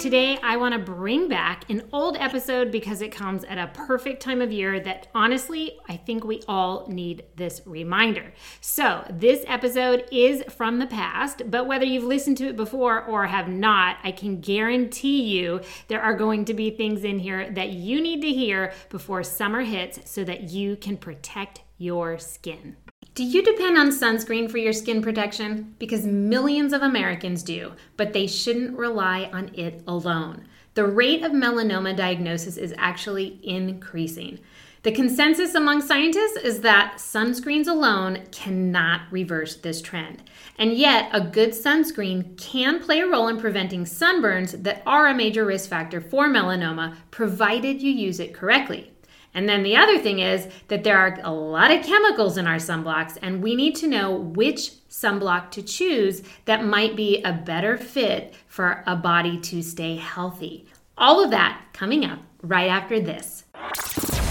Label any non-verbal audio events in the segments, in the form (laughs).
Today I want to bring back an old episode because it comes at a perfect time of year that honestly, I think we all need this reminder. So, this episode is from the past, but whether you've listened to it before or have not, I can guarantee you there are going to be things in here that you need to hear before summer hits so that you can protect your skin. Do you depend on sunscreen for your skin protection? Because millions of Americans do, but they shouldn't rely on it alone. The rate of melanoma diagnosis is actually increasing. The consensus among scientists is that sunscreens alone cannot reverse this trend. And yet, a good sunscreen can play a role in preventing sunburns that are a major risk factor for melanoma, provided you use it correctly. And then the other thing is that there are a lot of chemicals in our sunblocks, and we need to know which sunblock to choose that might be a better fit for a body to stay healthy. All of that coming up right after this.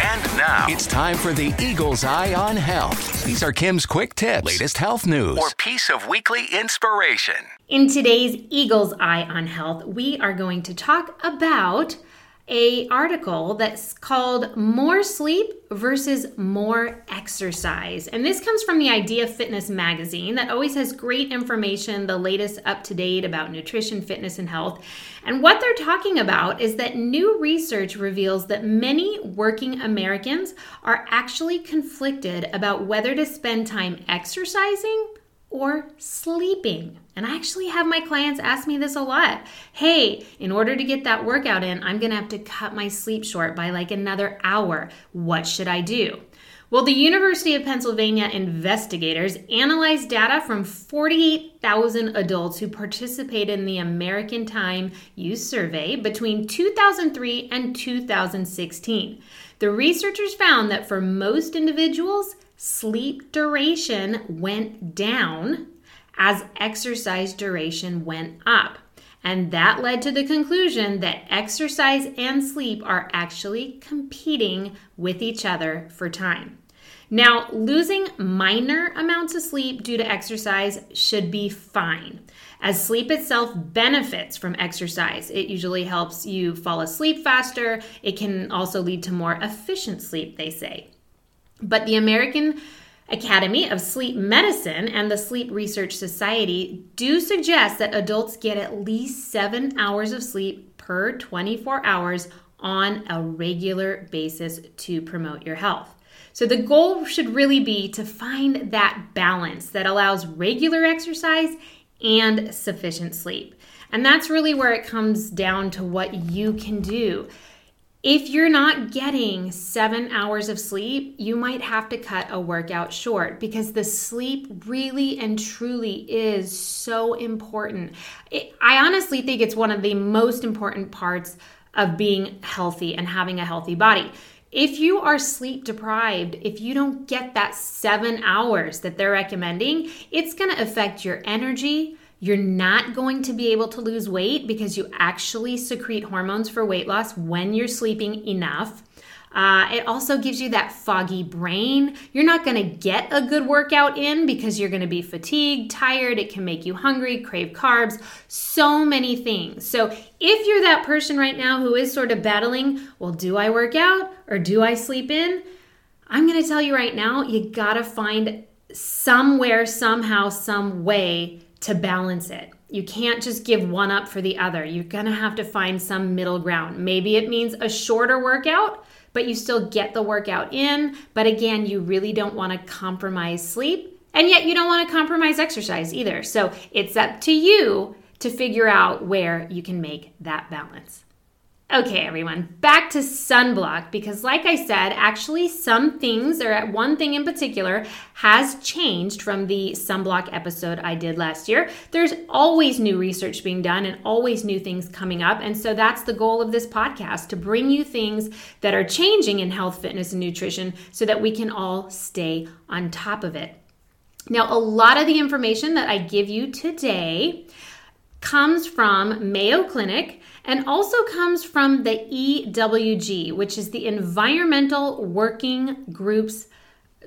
And now it's time for the Eagle's Eye on Health. These are Kim's quick tips, latest health news, or piece of weekly inspiration. In today's Eagle's Eye on Health, we are going to talk about a article that's called more sleep versus more exercise and this comes from the idea fitness magazine that always has great information the latest up to date about nutrition fitness and health and what they're talking about is that new research reveals that many working americans are actually conflicted about whether to spend time exercising or sleeping. And I actually have my clients ask me this a lot. Hey, in order to get that workout in, I'm gonna have to cut my sleep short by like another hour. What should I do? Well, the University of Pennsylvania investigators analyzed data from 48,000 adults who participated in the American Time Use Survey between 2003 and 2016. The researchers found that for most individuals, sleep duration went down as exercise duration went up. And that led to the conclusion that exercise and sleep are actually competing with each other for time. Now, losing minor amounts of sleep due to exercise should be fine, as sleep itself benefits from exercise. It usually helps you fall asleep faster. It can also lead to more efficient sleep, they say. But the American Academy of Sleep Medicine and the Sleep Research Society do suggest that adults get at least seven hours of sleep per 24 hours on a regular basis to promote your health. So, the goal should really be to find that balance that allows regular exercise and sufficient sleep. And that's really where it comes down to what you can do. If you're not getting seven hours of sleep, you might have to cut a workout short because the sleep really and truly is so important. It, I honestly think it's one of the most important parts of being healthy and having a healthy body. If you are sleep deprived, if you don't get that seven hours that they're recommending, it's gonna affect your energy, you're not going to be able to lose weight because you actually secrete hormones for weight loss when you're sleeping enough. Uh, it also gives you that foggy brain. You're not going to get a good workout in because you're going to be fatigued, tired. It can make you hungry, crave carbs, so many things. So, if you're that person right now who is sort of battling, well, do I work out or do I sleep in? I'm going to tell you right now, you got to find somewhere, somehow, some way to balance it. You can't just give one up for the other. You're gonna have to find some middle ground. Maybe it means a shorter workout, but you still get the workout in. But again, you really don't wanna compromise sleep, and yet you don't wanna compromise exercise either. So it's up to you to figure out where you can make that balance. Okay, everyone, back to sunblock because, like I said, actually, some things, or one thing in particular, has changed from the sunblock episode I did last year. There's always new research being done and always new things coming up. And so that's the goal of this podcast to bring you things that are changing in health, fitness, and nutrition so that we can all stay on top of it. Now, a lot of the information that I give you today comes from Mayo Clinic and also comes from the EWG, which is the Environmental Working Groups.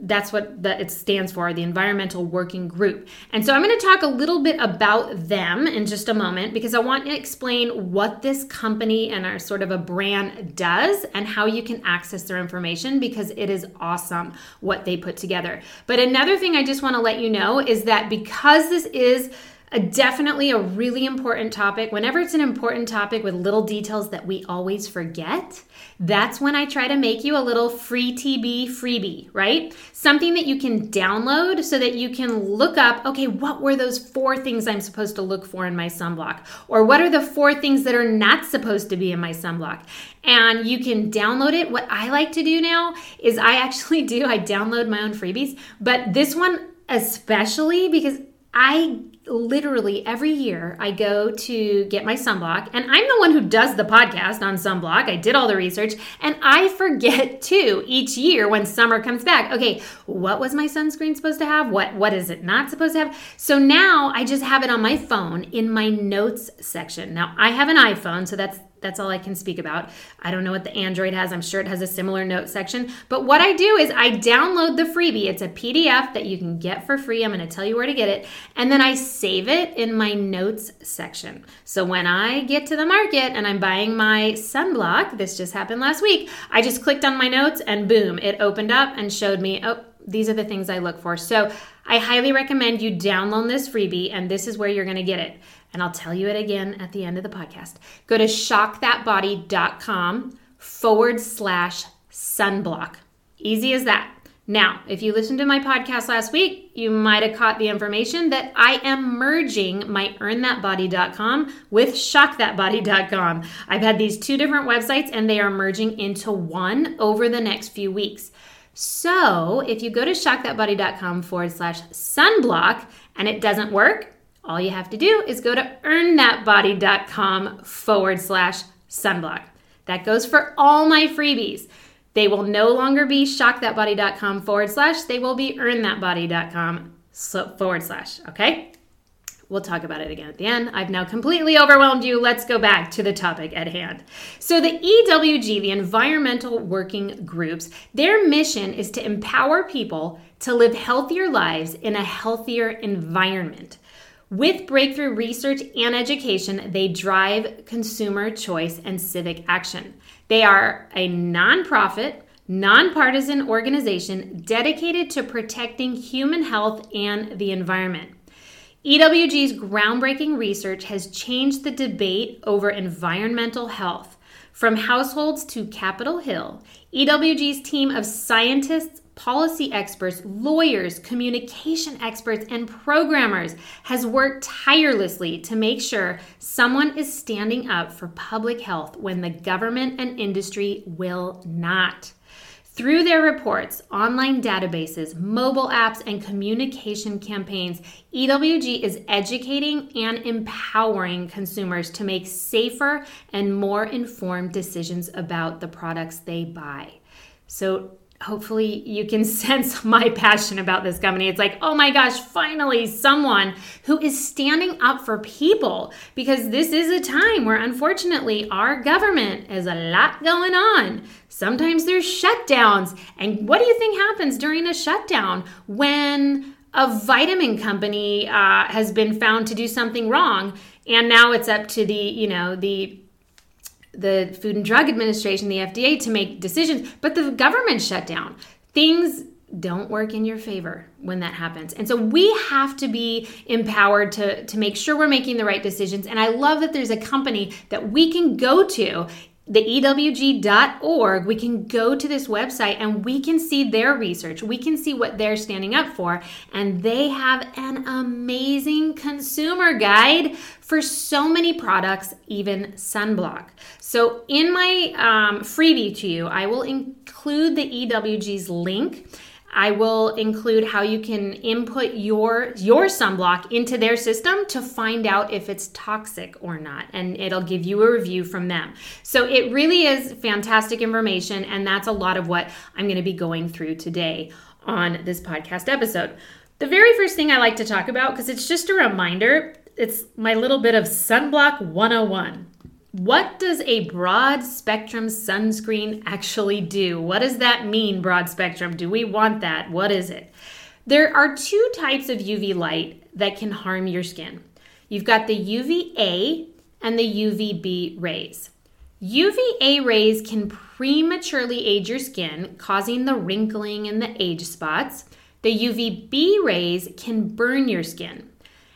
That's what that it stands for, the Environmental Working Group. And so I'm going to talk a little bit about them in just a moment because I want to explain what this company and our sort of a brand does and how you can access their information because it is awesome what they put together. But another thing I just want to let you know is that because this is a definitely a really important topic. Whenever it's an important topic with little details that we always forget, that's when I try to make you a little free TB freebie, right? Something that you can download so that you can look up, okay, what were those four things I'm supposed to look for in my sunblock? Or what are the four things that are not supposed to be in my sunblock? And you can download it. What I like to do now is I actually (laughs) do, I download my own freebies, but this one especially because I literally every year I go to get my sunblock, and I'm the one who does the podcast on sunblock. I did all the research, and I forget (laughs) too each year when summer comes back. Okay, what was my sunscreen supposed to have? What what is it not supposed to have? So now I just have it on my phone in my notes section. Now I have an iPhone, so that's that's all I can speak about. I don't know what the Android has. I'm sure it has a similar note section. But what I do is I download the freebie. It's a PDF that you can get for free. I'm going to tell you where to get it. And then I save it in my notes section. So when I get to the market and I'm buying my sunblock, this just happened last week, I just clicked on my notes and boom, it opened up and showed me, oh, these are the things I look for. So I highly recommend you download this freebie, and this is where you're going to get it and I'll tell you it again at the end of the podcast. Go to shockthatbody.com forward slash sunblock. Easy as that. Now, if you listened to my podcast last week, you might have caught the information that I am merging my earnthatbody.com with shockthatbody.com. I've had these two different websites and they are merging into one over the next few weeks. So if you go to shockthatbody.com forward slash sunblock and it doesn't work, all you have to do is go to earnthatbody.com forward slash sunblock. That goes for all my freebies. They will no longer be shockthatbody.com forward slash, they will be earnthatbody.com forward slash, okay? We'll talk about it again at the end. I've now completely overwhelmed you. Let's go back to the topic at hand. So, the EWG, the Environmental Working Groups, their mission is to empower people to live healthier lives in a healthier environment. With breakthrough research and education, they drive consumer choice and civic action. They are a nonprofit, nonpartisan organization dedicated to protecting human health and the environment. EWG's groundbreaking research has changed the debate over environmental health. From households to Capitol Hill, EWG's team of scientists, policy experts, lawyers, communication experts, and programmers has worked tirelessly to make sure someone is standing up for public health when the government and industry will not. Through their reports, online databases, mobile apps, and communication campaigns, EWG is educating and empowering consumers to make safer and more informed decisions about the products they buy. So, hopefully you can (laughs) sense my passion about this company. It's like, oh my gosh, finally someone who is standing up for people because this is a time where unfortunately our government has a lot going on. Sometimes there's shutdowns. And what do you think happens during a shutdown when a vitamin company uh, has been found to do something wrong? And now it's up to the, you know, the the Food and Drug Administration, the FDA, to make decisions, but the government shut down. Things don't work in your favor when that happens. And so we have to be empowered to, to make sure we're making the right decisions. And I love that there's a company that we can go to the EWG.org, we can go to this website and we can see their research. We can see what they're standing up for. And they have an amazing consumer guide for so many products, even sunblock. So, in my um, freebie to you, I will include the EWG's link I will include how you can input your your sunblock into their system to find out if it's toxic or not and it'll give you a review from them. So it really is fantastic information and that's a lot of what I'm going to be going through today on this podcast episode. The very first thing I like to talk about because it's just a reminder, it's my little bit of sunblock 101. What does a broad spectrum sunscreen actually do? What does that mean, broad spectrum? Do we want that? What is it? There are two types of UV light that can harm your skin. You've got the UVA and the UVB rays. UVA rays can prematurely age your skin, causing the wrinkling and the age spots. The UVB rays can burn your skin.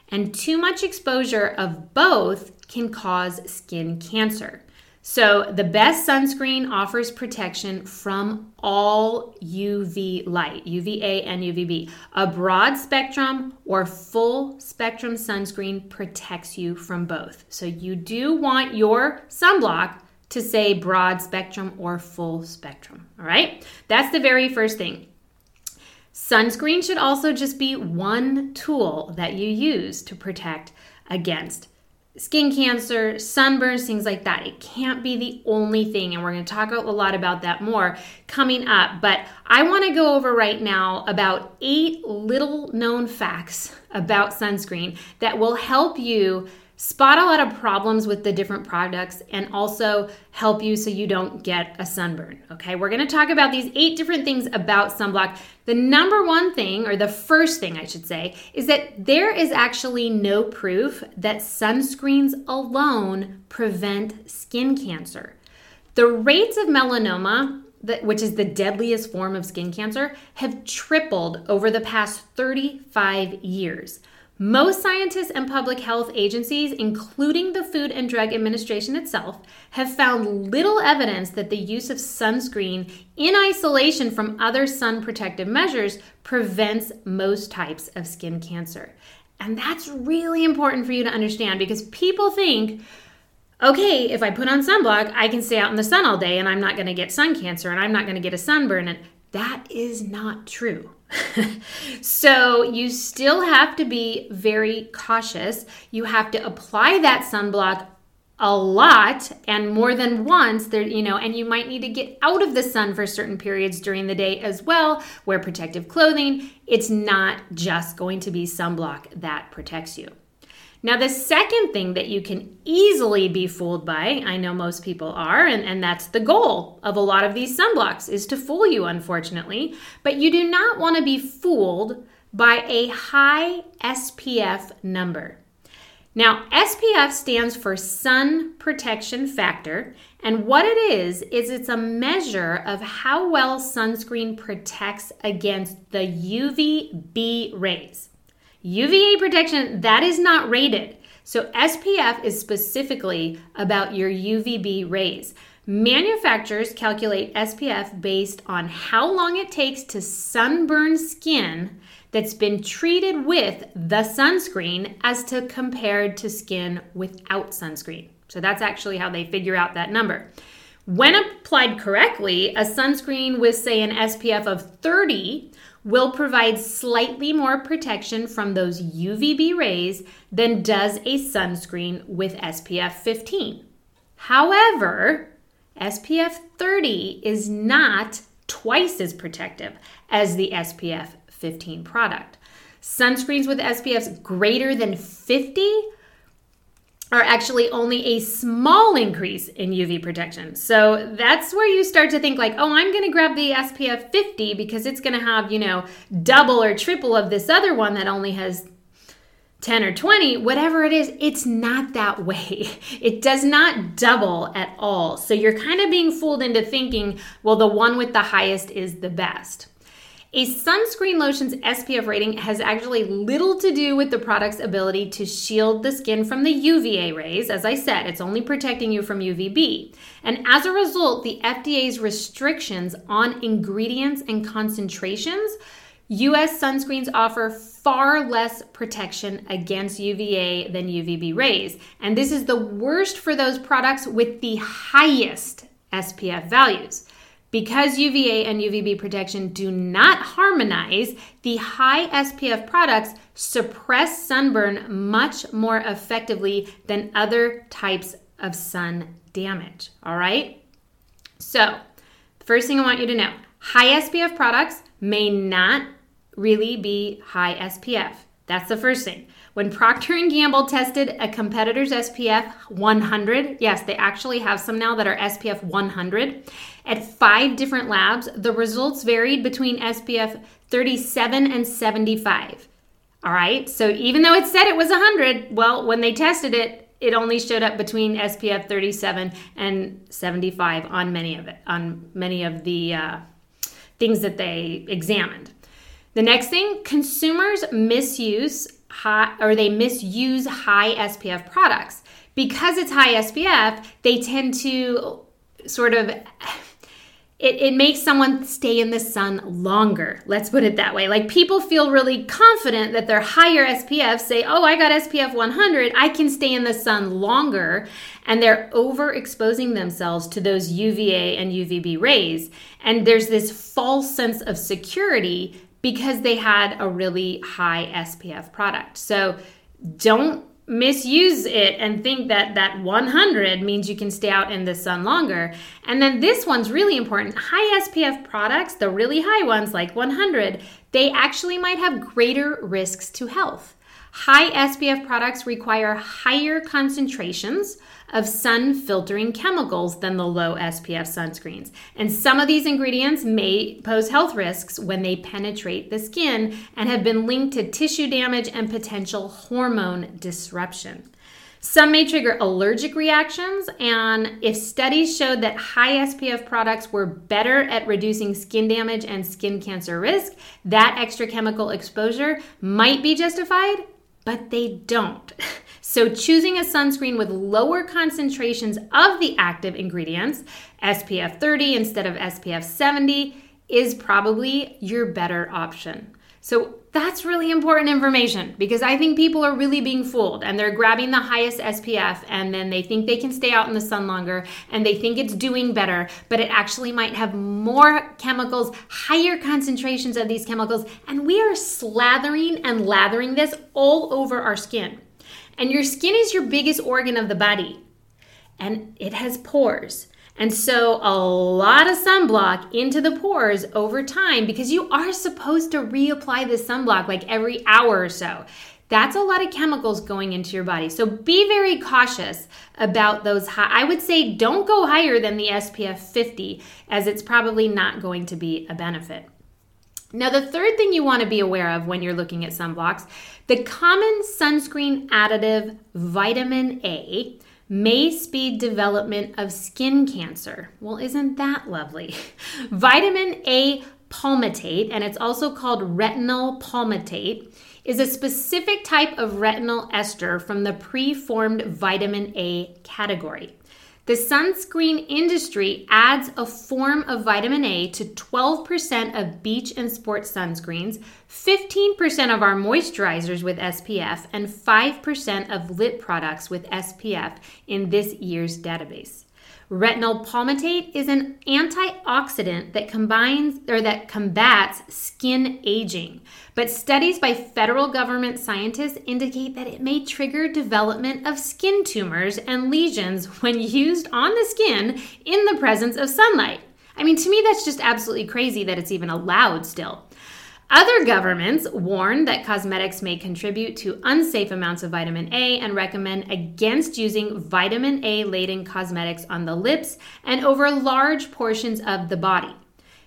And too much exposure of both can cause skin cancer. So, the best sunscreen offers protection from all UV light, UVA and UVB. A broad spectrum or full spectrum sunscreen protects you from both. So, you do want your sunblock to say broad spectrum or full spectrum. All right, that's the very first thing. Sunscreen should also just be one tool that you use to protect against skin cancer, sunburns, things like that. It can't be the only thing. And we're going to talk a lot about that more coming up. But I want to go over right now about eight little known facts about sunscreen that will help you spot a lot of problems with the different products and also help you so you don't get a sunburn. Okay, we're gonna talk about these eight different things about sunblock. The number one thing, or the first thing I should say, is that there is actually no proof that sunscreens alone prevent skin cancer. The rates of melanoma which is the deadliest form of skin cancer, have tripled over the past 35 years. Most scientists and public health agencies, including the Food and Drug Administration itself, have found little evidence that the use of sunscreen in isolation from other sun protective measures prevents most types of skin cancer. And that's really important for you to understand because people think, okay, if I put on sunblock, I can stay out in the sun all day and I'm not going to get sun cancer and I'm not going to get a sunburn. And that is not true. (laughs) so you still have to be very cautious. You have to apply that sunblock a lot and more than once there you know and you might need to get out of the sun for certain periods during the day as well. Wear protective clothing. It's not just going to be sunblock that protects you now, the second thing that you can easily be fooled by, I know most people are, and, and that's the goal of a lot of these sunblocks, is to fool you, unfortunately. But you do not want to be fooled by a high SPF number. Now, SPF stands for Sun Protection Factor, and what it is, is it's a measure of how well sunscreen protects against the UVB rays. UVA protection, that is not rated. So SPF is specifically about your UVB rays. Manufacturers calculate SPF based on how long it takes to sunburn skin that's been treated with the sunscreen as to compared to skin without sunscreen. So that's actually how they figure out that number. When applied correctly, a sunscreen with, say, an SPF of 30 will provide slightly more protection from those UVB rays than does a sunscreen with SPF 15. However, SPF 30 is not twice as protective as the SPF 15 product. Sunscreens with SPFs greater than 50 are actually only a small increase in UV protection. So that's where you start to think like, "Oh, I'm going to grab the SPF 50 because it's going to have, you know, double or triple of this other one that only has 10 or 20, whatever it is, it's not that way. (laughs) It does not double at all. So you're kind of being fooled into thinking, well, the one with the highest is the best. A sunscreen lotion's SPF rating has actually little to do with the product's ability to shield the skin from the UVA rays. As I said, it's only protecting you from UVB. And as a result, the FDA's restrictions on ingredients and concentrations, US sunscreens offer far less protection against UVA than UVB rays. And this is the worst for those products with the highest SPF values. Because UVA and UVB protection do not harmonize, the high SPF products suppress sunburn much more effectively than other types of sun damage. All right? So, first thing I want you to know high SPF products may not really be high SPF. That's the first thing. When Procter & Gamble tested a competitor's SPF 100, yes, they actually have some now that are SPF 100, at five different labs, the results varied between SPF 37 and 75. All right, so even though it said it was 100, well, when they tested it, it only showed up between SPF 37 and 75 on many of it, on many of the uh, things that they examined. The next thing, consumers misuse high or they misuse high SPF products. Because it's high SPF, they tend to sort of it, it makes someone stay in the sun longer. Let's put it that way. Like people feel really confident that their higher SPF say, oh, I got SPF 100, I can stay in the sun longer. And they're overexposing themselves to those UVA and UVB rays. And there's this false sense of security because they had a really high SPF product. So don't misuse it and think that that 100 means you can stay out in the sun longer. And then this one's really important. High SPF products, the really high ones like 100, they actually might have greater risks to health. High SPF products require higher concentrations of sun filtering chemicals than the low SPF sunscreens. And some of these ingredients may pose health risks when they penetrate the skin and have been linked to tissue damage and potential hormone disruption. Some may trigger allergic reactions, and if studies showed that high SPF products were better at reducing skin damage and skin cancer risk, that extra chemical exposure might be justified but they don't. (laughs) So, choosing a sunscreen with lower concentrations of the active ingredients, SPF 30 instead of SPF 70, is probably your better option. So that's really important information because I think people are really being fooled and they're grabbing the highest SPF and then they think they can stay out in the sun longer and they think it's doing better, but it actually might have more chemicals, higher concentrations of these chemicals, and we are slathering and lathering this all over our skin. And your skin is your biggest organ of the body and it has pores. And so, a lot of sunblock into the pores over time because you are supposed to reapply the sunblock like every hour or so. That's a lot of chemicals going into your body. So be very cautious about those high. I would say don't go higher than the SPF 50 as it's probably not going to be a benefit. Now, the third thing you want to be aware of when you're looking at sunblocks, the common sunscreen additive vitamin A may speed development of skin cancer. Well, isn't that lovely? (laughs) Vitamin A palmitate, and it's also called retinol palmitate, is a specific type of retinol ester from the preformed vitamin A category. The sunscreen industry adds a form of vitamin A to 12% of beach and sports sunscreens, 15% of our moisturizers with SPF, and 5% of lip products with SPF in this year's database. Retinol palmitate is an antioxidant that combines or that combats skin aging. But studies by federal government scientists indicate that it may trigger development of skin tumors and lesions when used on the skin in the presence of sunlight. I mean, to me, that's just absolutely crazy that it's even allowed still. Other governments warn that cosmetics may contribute to unsafe amounts of vitamin A and recommend against using vitamin A laden cosmetics on the lips and over large portions of the body.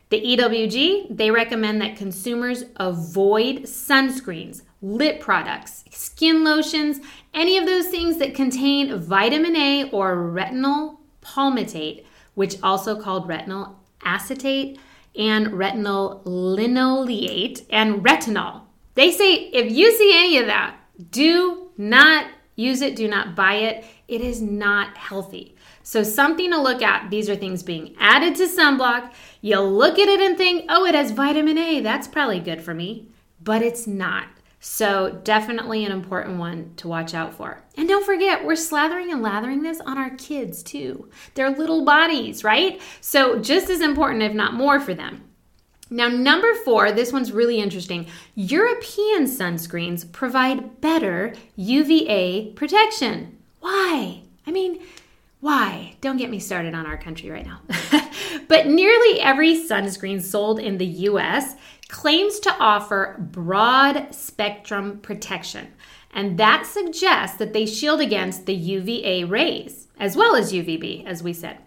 The EWG, they recommend that consumers avoid sunscreens, lip products, skin lotions, any of those things that contain vitamin A or retinol palmitate, which also called retinol acetate and retinol linoleate and retinol. They say if you see any of that, do not use it, do not buy it. It is not healthy. So, something to look at. These are things being added to sunblock. You'll look at it and think, oh, it has vitamin A. That's probably good for me. But it's not. So, definitely an important one to watch out for. And don't forget, we're slathering and lathering this on our kids too. Their little bodies, right? So, just as important, if not more, for them. Now, number four, this one's really interesting. European sunscreens provide better UVA protection. Why? I mean, why? Don't get me started on our country right now. (laughs) but nearly every sunscreen sold in the US claims to offer broad spectrum protection. And that suggests that they shield against the UVA rays, as well as UVB, as we said.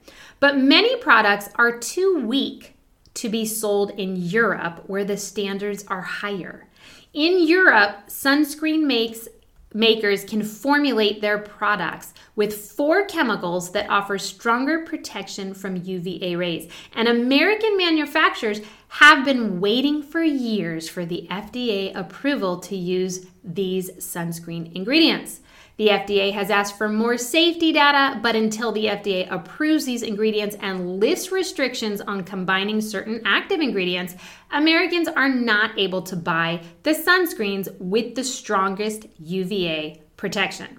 But many products are too weak to be sold in Europe, where the standards are higher. In Europe, sunscreen makes makers can formulate their products with four chemicals that offer stronger protection from UVA rays. And American manufacturers have been waiting for years for the FDA approval to use these sunscreen ingredients. The FDA has asked for more safety data, but until the FDA approves these ingredients and lifts restrictions on combining certain active ingredients, Americans are not able to buy the sunscreens with the strongest UVA protection.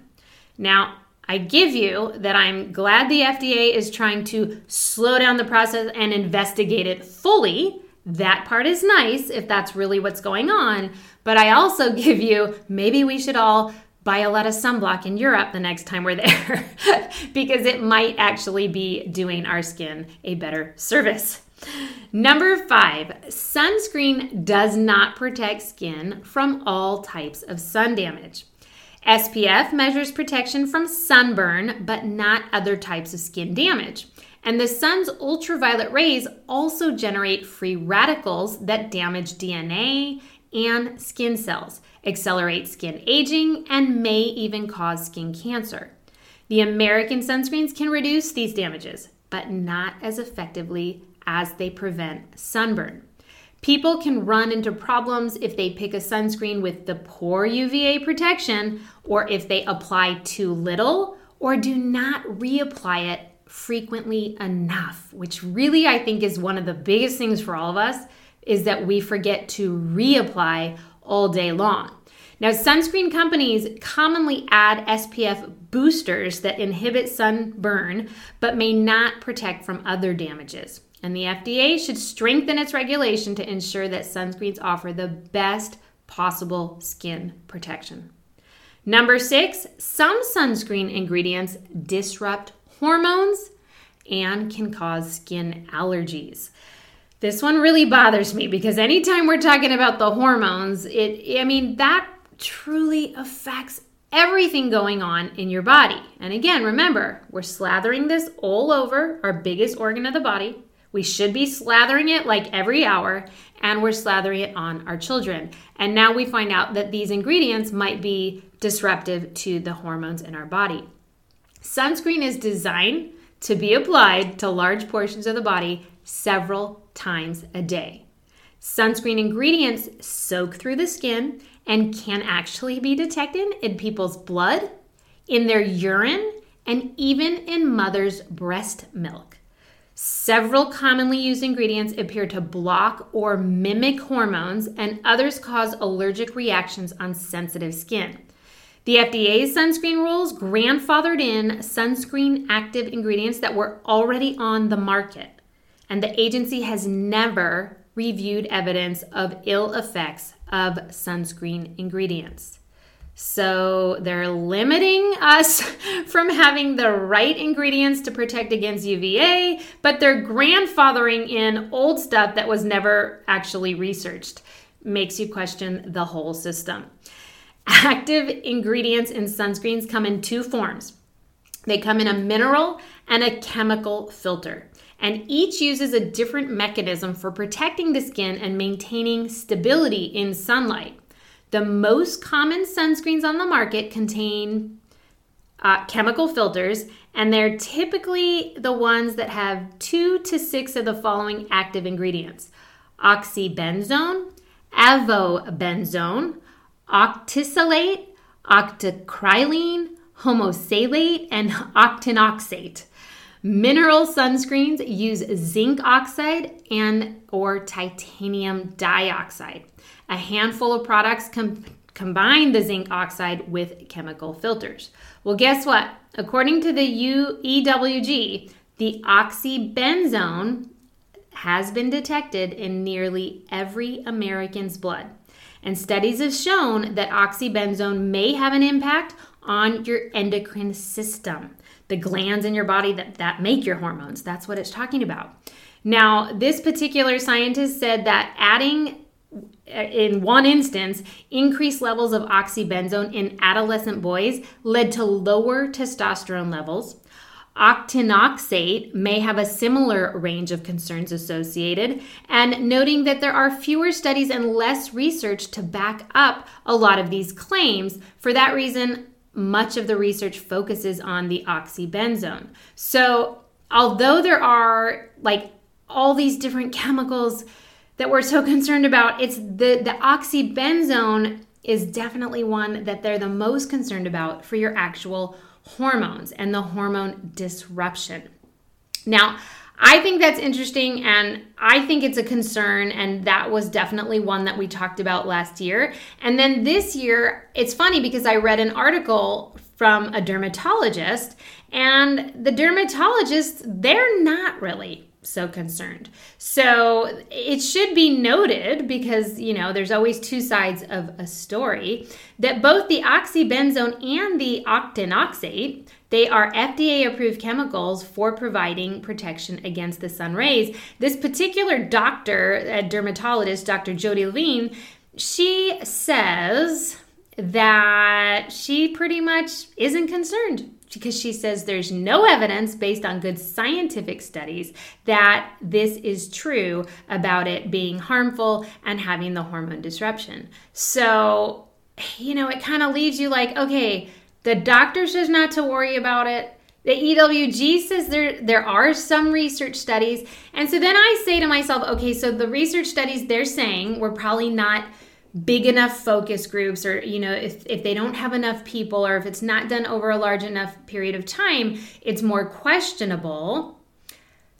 Now, I give you that I'm glad the FDA is trying to slow down the process and investigate it fully. That part is nice if that's really what's going on. But I also (laughs) give you maybe we should all buy a lot of sunblock in Europe the next time we're (laughs) there because it might actually be doing our skin a better service. Number five, sunscreen does not protect skin from all types of sun damage. SPF measures protection from sunburn, but not other types of skin damage. And the sun's ultraviolet rays also generate free radicals that damage DNA and skin cells accelerate skin aging, and may even cause skin cancer. The American sunscreens can reduce these damages, but not as effectively as they prevent sunburn. People can run into problems if they pick a sunscreen with the poor UVA protection, or if they apply too little, or do not reapply it frequently enough, which really I think is one of the biggest things for all of us is that we forget to reapply all day long. Now, sunscreen companies commonly add SPF boosters that inhibit sunburn but may not protect from other damages. And the FDA should strengthen its regulation to ensure that sunscreens offer the best possible skin protection. Number six, some sunscreen ingredients disrupt hormones and can cause skin allergies. This one really bothers me because anytime we're talking about the hormones, it I mean that truly affects everything going on in your body. And again, remember, we're slathering this all over our biggest organ of the body. We should be slathering it like every hour, and we're slathering it on our children. And now we find out that these ingredients might be disruptive to the hormones in our body. Sunscreen is designed to be applied to large portions of the body several times a day. Sunscreen ingredients soak through the skin and can actually be detected in people's blood, in their urine, and even in mother's breast milk. Several commonly used ingredients appear to block or mimic hormones, and others cause allergic reactions on sensitive skin. The FDA's sunscreen rules grandfathered in sunscreen active ingredients that were already on the market and the agency has never reviewed evidence of ill effects of sunscreen ingredients. So they're limiting us (laughs) from having the right ingredients to protect against UVA, but they're grandfathering in old stuff that was never actually researched. Makes you question the whole system. Active ingredients in sunscreens come in two forms they come in a mineral and a chemical filter and each uses a different mechanism for protecting the skin and maintaining stability in sunlight. The most common sunscreens on the market contain uh, chemical filters, and they're typically the ones that have two to six of the following active ingredients oxybenzone, avobenzone, octisalate, octocrylene, homosalate, and octinoxate. Mineral sunscreens use zinc oxide and or titanium dioxide. A handful of products com- combine the zinc oxide with chemical filters. Well, guess what? According to the UEWG, the oxybenzone has been detected in nearly every American's blood. And studies have shown that oxybenzone may have an impact on your endocrine system the glands in your body that, that make your hormones. That's what it's talking about. Now, this particular scientist said that adding uh, in one instance, increased levels of oxybenzone in adolescent boys led to lower testosterone levels. Octinoxate may have a similar range of concerns associated, and noting that there are fewer studies and less research to back up a lot of these claims. For that reason, much of the research focuses on the oxybenzone. So, although there are like all these different chemicals that we're so (laughs) concerned about, it's the the oxybenzone is definitely one that they're the most concerned about for your actual hormones and the hormone disruption. Now, I think that's interesting and I think it's a concern, and that was definitely one that we talked about last year. And then this year, it's funny because I read an article from a dermatologist, and the dermatologists, they're not really so concerned. So it should be noted because, you know, there's always two sides of a story that both the oxybenzone and the octinoxate, they are FDA approved chemicals for providing protection against the sun rays. This particular doctor, a dermatologist, Dr. Jody Levine, she says that she pretty much isn't concerned because she says there's no evidence based on good scientific studies that this is true about it being harmful and having the hormone disruption. So, you know, it kind of leaves you like, okay, the doctor says not to worry about it. The EWG says there there are some research studies. And so then I say to myself, okay, so the research studies they're saying we're probably not big enough focus groups or you know if, if they don't have enough people or if it's not done over a large enough period of time it's more questionable.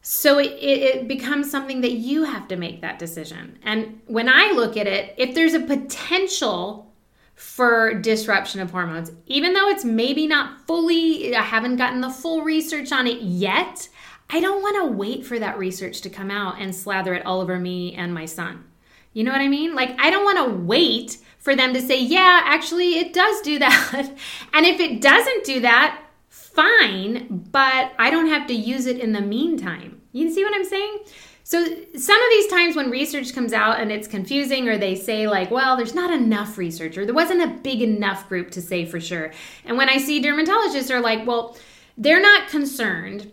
So it, it, it, becomes something that you have to make that decision. And when i look at it if there's a potential for disruption of hormones even though it's maybe not fully i haven't gotten the full research on it yet i don't want to wait for that research to come out and slather it all over me and my son you know what I mean? Like, I don't want to wait for them to say, yeah, actually, it does do (laughs) that. and if it doesn't do that, fine, but I don't have to use it in the meantime. You see what I'm saying? So, some of these times when research comes out and it's confusing, or they say, like, well, there's not enough research, or there wasn't a big enough group to say for sure. And when I see dermatologists are like, well, they're not concerned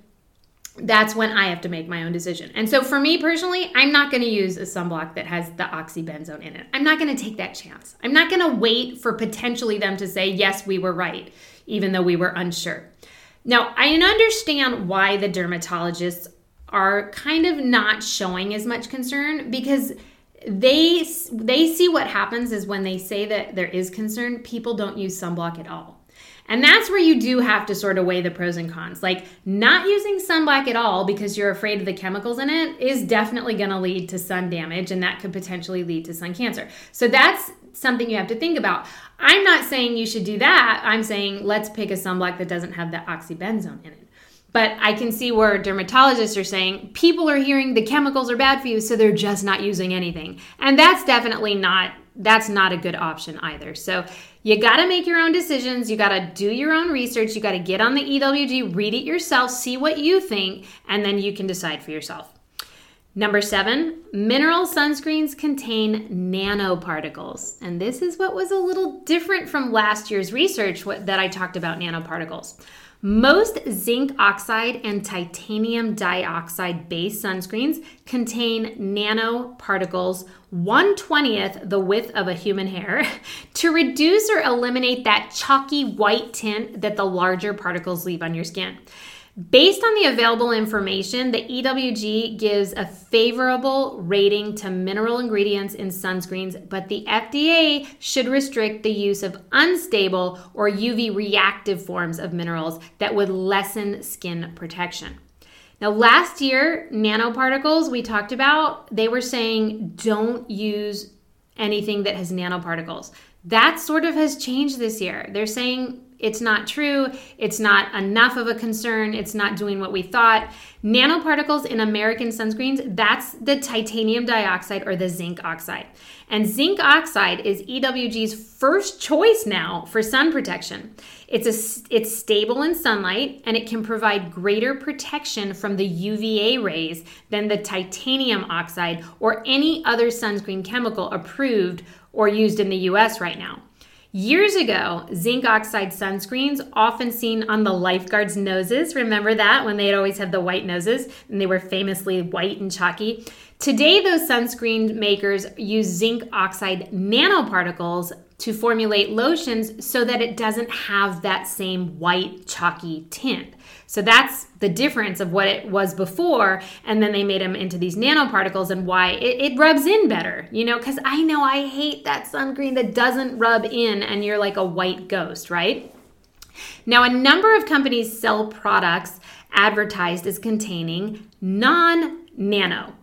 that's when I have to make my own decision. And so for me personally, I'm not going to use a sunblock that has the oxybenzone in it. I'm not going to take that chance. I'm not going to wait for potentially them to say, yes, we were right, even though we were unsure. Now, I understand why the dermatologists are kind of not showing as much concern because they they see what happens is when they say that there is concern, people don't use sunblock at all. And that's where you do have to sort of weigh the pros and cons. Like not using sunblock at all because you're afraid of the chemicals in it is definitely going to lead to sun damage and that could potentially lead to sun cancer. So that's something you have to think about. I'm not saying you should do that. I'm saying let's pick a sunblock that doesn't have the oxybenzone in it. But I can see where dermatologists are saying people are hearing the chemicals are bad for you, so they're just not using anything. And that's definitely not that's not a good option either. So you got to make your own decisions. You got to do your own research. You got to get on the EWG, read it yourself, see what you think, and then you can decide for yourself. Number seven, mineral sunscreens contain nanoparticles. And this is what was a little different from last year's research that I talked about nanoparticles. Most zinc oxide and titanium dioxide based sunscreens contain nanoparticles 120th the width of a human hair (laughs) to reduce or eliminate that chalky white tint that the larger particles leave on your skin. Based on the available information, the EWG gives a favorable rating to mineral ingredients in sunscreens, but the FDA should restrict the use of unstable or UV reactive forms of minerals that would lessen skin protection. Now, last year, nanoparticles we talked about, they were saying don't use anything that has nanoparticles. That sort of has changed this year. They're saying it's not true. It's not enough of a concern. It's not doing what we thought. Nanoparticles in American sunscreens, that's the titanium dioxide or the zinc oxide. And zinc oxide is EWG's first choice now for sun protection. It's a, it's stable in sunlight and it can provide greater protection from the UVA rays than the titanium oxide or any other sunscreen chemical approved or used in the US right now. Years ago, zinc oxide sunscreens, often seen on the lifeguards' noses, remember that when they'd always have the white noses and they were famously white and chalky? Today, those sunscreen makers use zinc oxide nanoparticles to formulate lotions so that it doesn't have that same white, chalky tint. So that's the difference of what it was before. And then they made them into these nanoparticles and why it, it rubs in better, you know, because I know I hate that sunscreen that doesn't rub in and you're like a white ghost, right? Now, a number of companies sell products advertised as containing non nano.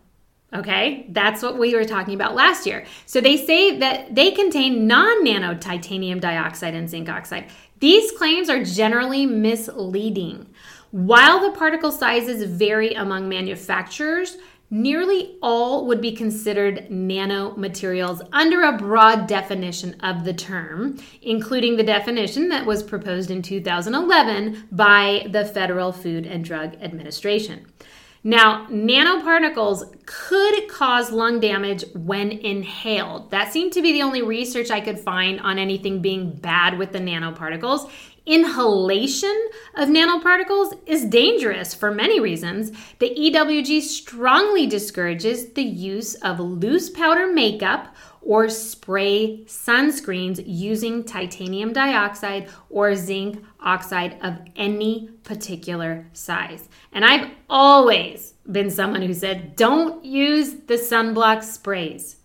Okay, that's what we were talking about last year. So they say that they contain non nano titanium dioxide and zinc oxide. These claims are generally misleading. While the particle sizes vary among manufacturers, nearly all would be considered nanomaterials under a broad definition of the term, including the definition that was proposed in 2011 by the Federal Food and Drug Administration. Now, nanoparticles could cause lung damage when inhaled. That seemed to be the only research I could find on anything being bad with the nanoparticles. Inhalation of nanoparticles is dangerous for many reasons. The EWG strongly discourages the use of loose powder makeup or spray sunscreens using titanium dioxide or zinc oxide of any particular size. And I've always been someone who said, don't use the sunblock sprays.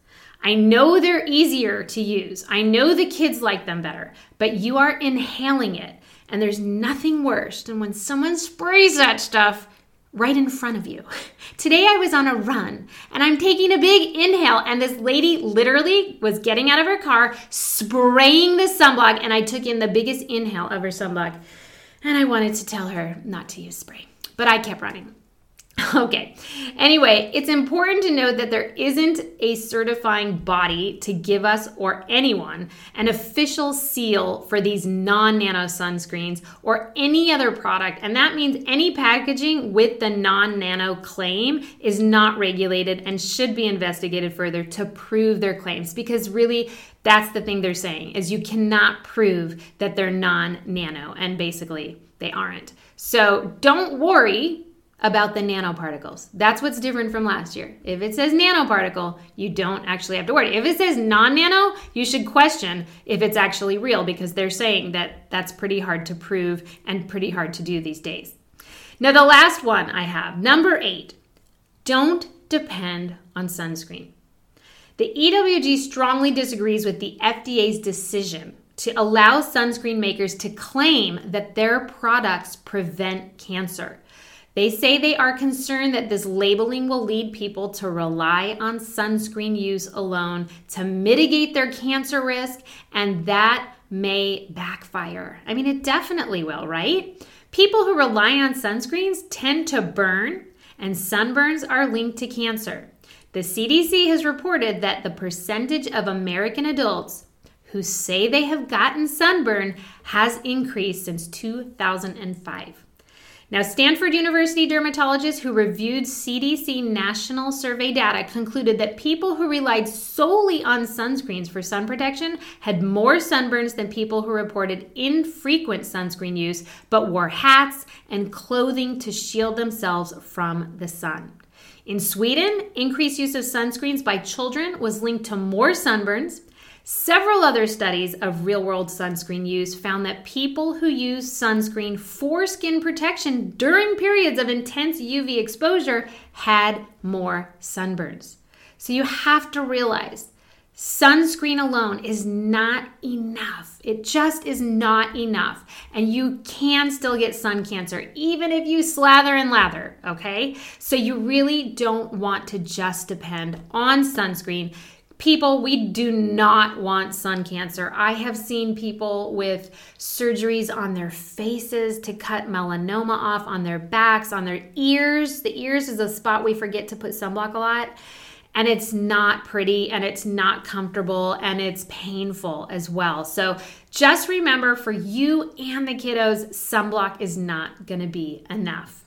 I know they're easier to use. I know the kids like them better, but you are inhaling it. And there's nothing worse than when someone sprays that stuff right in front of you. (laughs) Today I was on a run and I'm taking a big inhale, and this lady literally was getting out of her car, spraying the sunblock, and I took in the biggest inhale of her sunblock. And I wanted to tell her not to use spray, but I kept running. (laughs) Okay. Anyway, it's important to note that there isn't a certifying body to give us or anyone an official seal for these non nano sunscreens or any other product. And that means any packaging with the non nano claim is not regulated and should be investigated further to prove their claims because really that's the thing they're saying is you cannot prove that they're non nano and basically they aren't. So don't worry about the nanoparticles. That's what's different from last year. If it says nanoparticle, you don't actually have to worry. If it says non nano, you should question if it's actually real because they're saying that that's pretty hard to prove and pretty hard to do these days. Now, the last one I have, number eight, don't depend on sunscreen. The EWG strongly disagrees with the FDA's decision to allow sunscreen makers to claim that their products prevent cancer. They say they are concerned that this labeling will lead people to rely on sunscreen use alone to mitigate their cancer risk, and that may backfire. I mean, it definitely will, right? People who rely on sunscreens tend to burn, and sunburns are linked to cancer. The CDC has reported that the percentage of American adults who say they have gotten sunburn has increased since 2005. Now, Stanford University dermatologists who reviewed CDC national survey data concluded that people who relied solely on sunscreens for sun protection had more sunburns than people who reported infrequent sunscreen use but wore hats and clothing to shield themselves from the sun. In Sweden, increased use of sunscreens by children was linked to more sunburns Several other studies of real world sunscreen use found that people who use sunscreen for skin protection during periods of intense UV exposure had more sunburns. So you have to realize sunscreen alone is not enough. It just is not enough. And you can still get sun cancer even if you slather and lather, okay? So you really don't want to just depend on sunscreen people, we do not want sun cancer. I have seen people with surgeries on their faces to cut melanoma off, on their backs, on their ears. The ears is a spot we forget to put sunblock a lot. And it's not pretty and it's not comfortable and it's painful as well. So just remember for you and the kiddos, sunblock is not gonna be enough.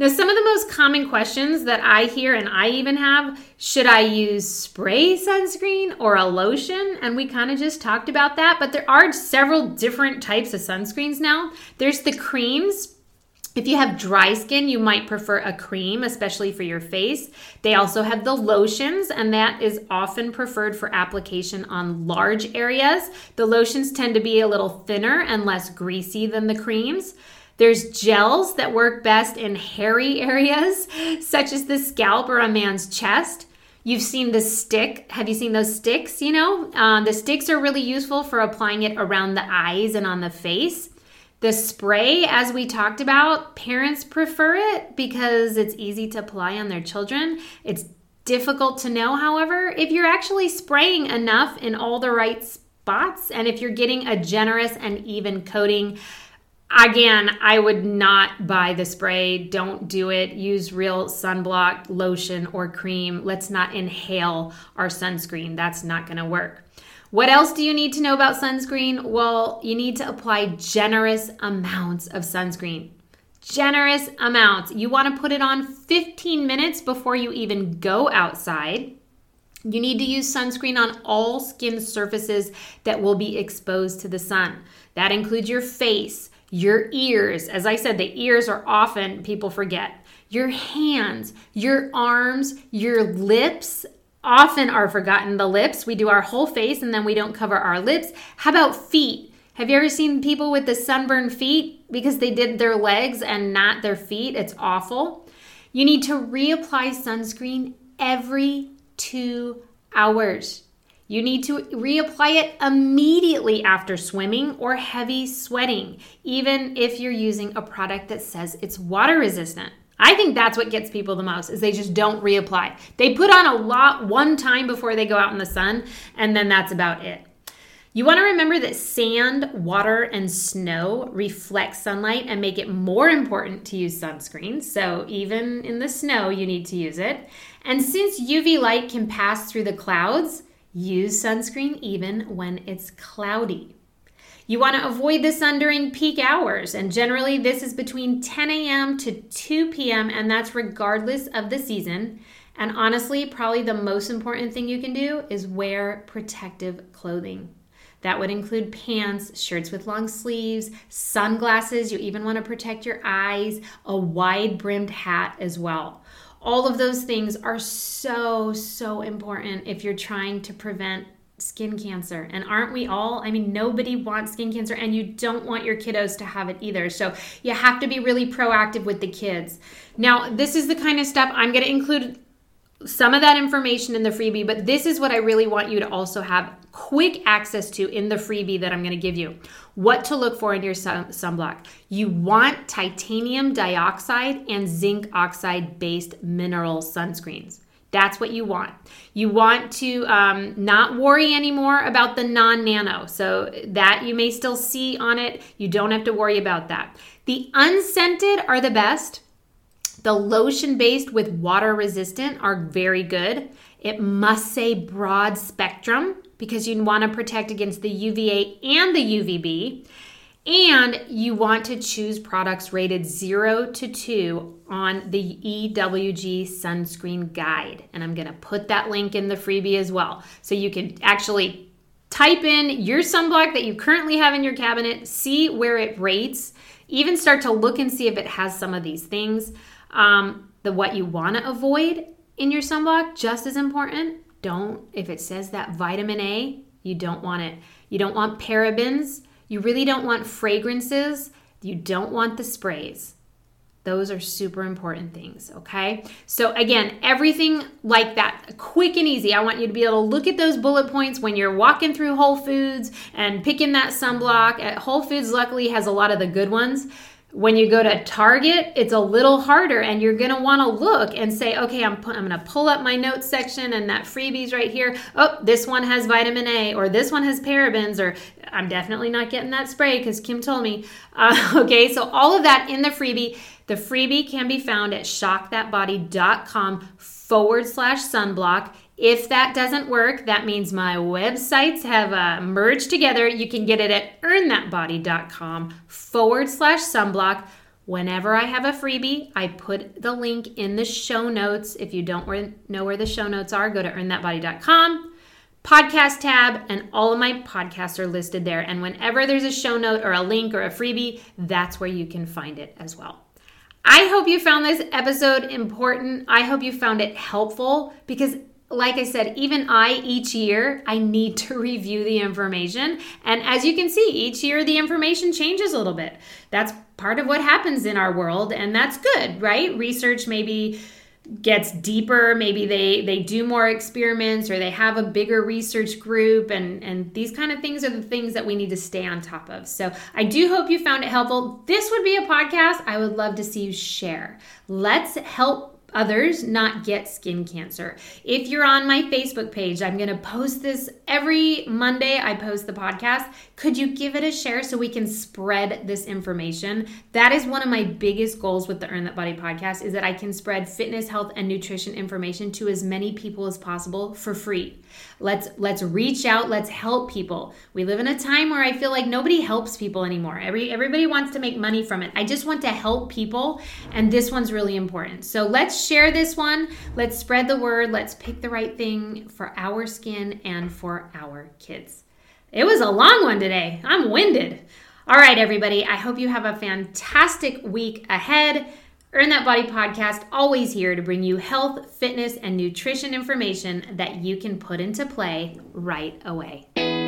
Now, some of the most common questions that I hear and I even have should I use spray sunscreen or a lotion? And we kind of just talked about that, but there are several different types of sunscreens now. There's the creams. If you have dry skin, you might prefer a cream, especially for your face. They also have the lotions, and that is often preferred for application on large areas. The lotions tend to be a little thinner and less greasy than the creams. There's gels that work best in hairy (laughs) areas, such as the scalp or a man's chest. You've seen the stick. Have you seen those sticks? You know, uh, the sticks are really useful for applying it around the eyes and on the face. The spray, as we talked about, parents prefer it because it's easy to apply on their children. It's difficult to know, however, if you're actually spraying enough in all the right spots and if you're getting a generous and even coating Again, I would not buy the spray. Don't do it. Use real sunblock lotion or cream. Let's not inhale our sunscreen. That's not going to work. What else do you need to know about sunscreen? Well, you need to apply generous amounts of sunscreen. Generous amounts. You want to put it on 15 minutes before you even go outside. You need to use sunscreen on all skin surfaces that will be exposed to the sun. That includes your face, your ears, as I said, the ears are often people forget. Your hands, your arms, your lips often are forgotten. The lips, we do our whole face and then we don't cover our lips. How about feet? Have you ever seen people with the sunburned feet because they did their legs and not their feet? It's awful. You need to reapply sunscreen every two hours. You need to reapply it immediately after swimming or heavy sweating, even if you're using a product that says it's water resistant. I think that's what gets people the most is they just don't reapply. They put on a lot one time before they go out in the sun and then that's about it. You want to remember that sand, water, and snow reflect sunlight and make it more important to use sunscreen. So, even in the snow, you need to use it. And since UV light can pass through the clouds, Use sunscreen even when it's cloudy. You want to avoid the sun during peak hours, and generally this is between 10 a.m. to 2 p.m., and that's regardless of the season. And honestly, probably the most important thing you can do is wear protective clothing. That would include pants, shirts with long sleeves, sunglasses. You even want to protect your eyes, a wide brimmed hat as well. All of those things are so, so important if you're trying to prevent skin cancer. And aren't we all? I mean, nobody wants skin cancer, and you don't want your kiddos to have it either. So you have to be really proactive with the kids. Now, this is the kind of stuff I'm going to include some of that information in the freebie, but this is what I really want you to also have quick access to in the freebie that I'm going to give you. What to look for in your sun- sunblock. You want titanium dioxide and zinc oxide based mineral sunscreens. That's what you want. You want to um, not worry anymore about the non nano. So, that you may still see on it. You don't have to worry about that. The unscented are the best. The lotion based with water resistant are very good. It must say broad spectrum because you want to protect against the UVA and the UVB. And you want to choose products rated 0 to 2 on the EWG sunscreen guide. And I'm going to put that link in the freebie as well. So you can actually type in your sunblock that you currently have in your cabinet, see where it rates, even start to look and see if it has some of these things. Um, the what you want to avoid in your sunblock, just as important. Don't, if it says that vitamin A, you don't want it. You don't want parabens you really don't want fragrances. You don't want the sprays. Those are super important things, okay? So, again, everything like that, quick and easy. I want you to be able to look at those bullet points when you're walking through Whole Foods and picking that sunblock. At Whole Foods, luckily, has a lot of the good ones. When you go to Target, it's a little harder, and you're gonna wanna look and say, okay, I'm, I'm gonna pull up my notes section and that freebies right here. Oh, this one has vitamin A, or this one has parabens, or I'm definitely not getting that spray because Kim told me. Uh, (laughs) okay, so all of that in the freebie. The freebie can be found at shockthatbody.com forward slash sunblock. If that doesn't work, that means my websites have uh, merged together. You can get it at earnthatbody.com forward slash sunblock. Whenever I have a freebie, I put the link in the show notes. If you don't know where the show notes are, go to earnthatbody.com, podcast tab, and all of my podcasts are listed there. And whenever there's a show note or a link or a freebie, that's where you can find it as well. I hope you found this episode important. I hope you found it helpful because like I said, even I, each year, I need to (laughs) review the information. And as you can see, each year the information changes a little bit. That's part of what happens in our world, and that's good, right? Research maybe gets deeper maybe they they do more experiments or they have a bigger research group and and these kind of things are the things that we need to stay on top of so i do hope you found it helpful this would be a podcast i would love to see you share let's help others not get skin cancer. If you're on my Facebook page, I'm going to post this every Monday. I post the podcast. Could you give it a share so we can spread this information? That is one of my biggest goals with the Earn That Body podcast is that I can spread fitness, health and nutrition information to as many people as possible for free. Let's let's reach out, let's help people. We live in a time where I feel like nobody helps people anymore. Every everybody wants to make money from it. I just want to help people and this one's really important. So share this one. Let's spread the word. Let's pick the right thing for our skin and for our kids. It was a long one today. I'm winded. All right, everybody. I hope you have a fantastic week ahead. Earn That Body podcast, always here to bring you health, fitness, and nutrition information that you can put into play right away.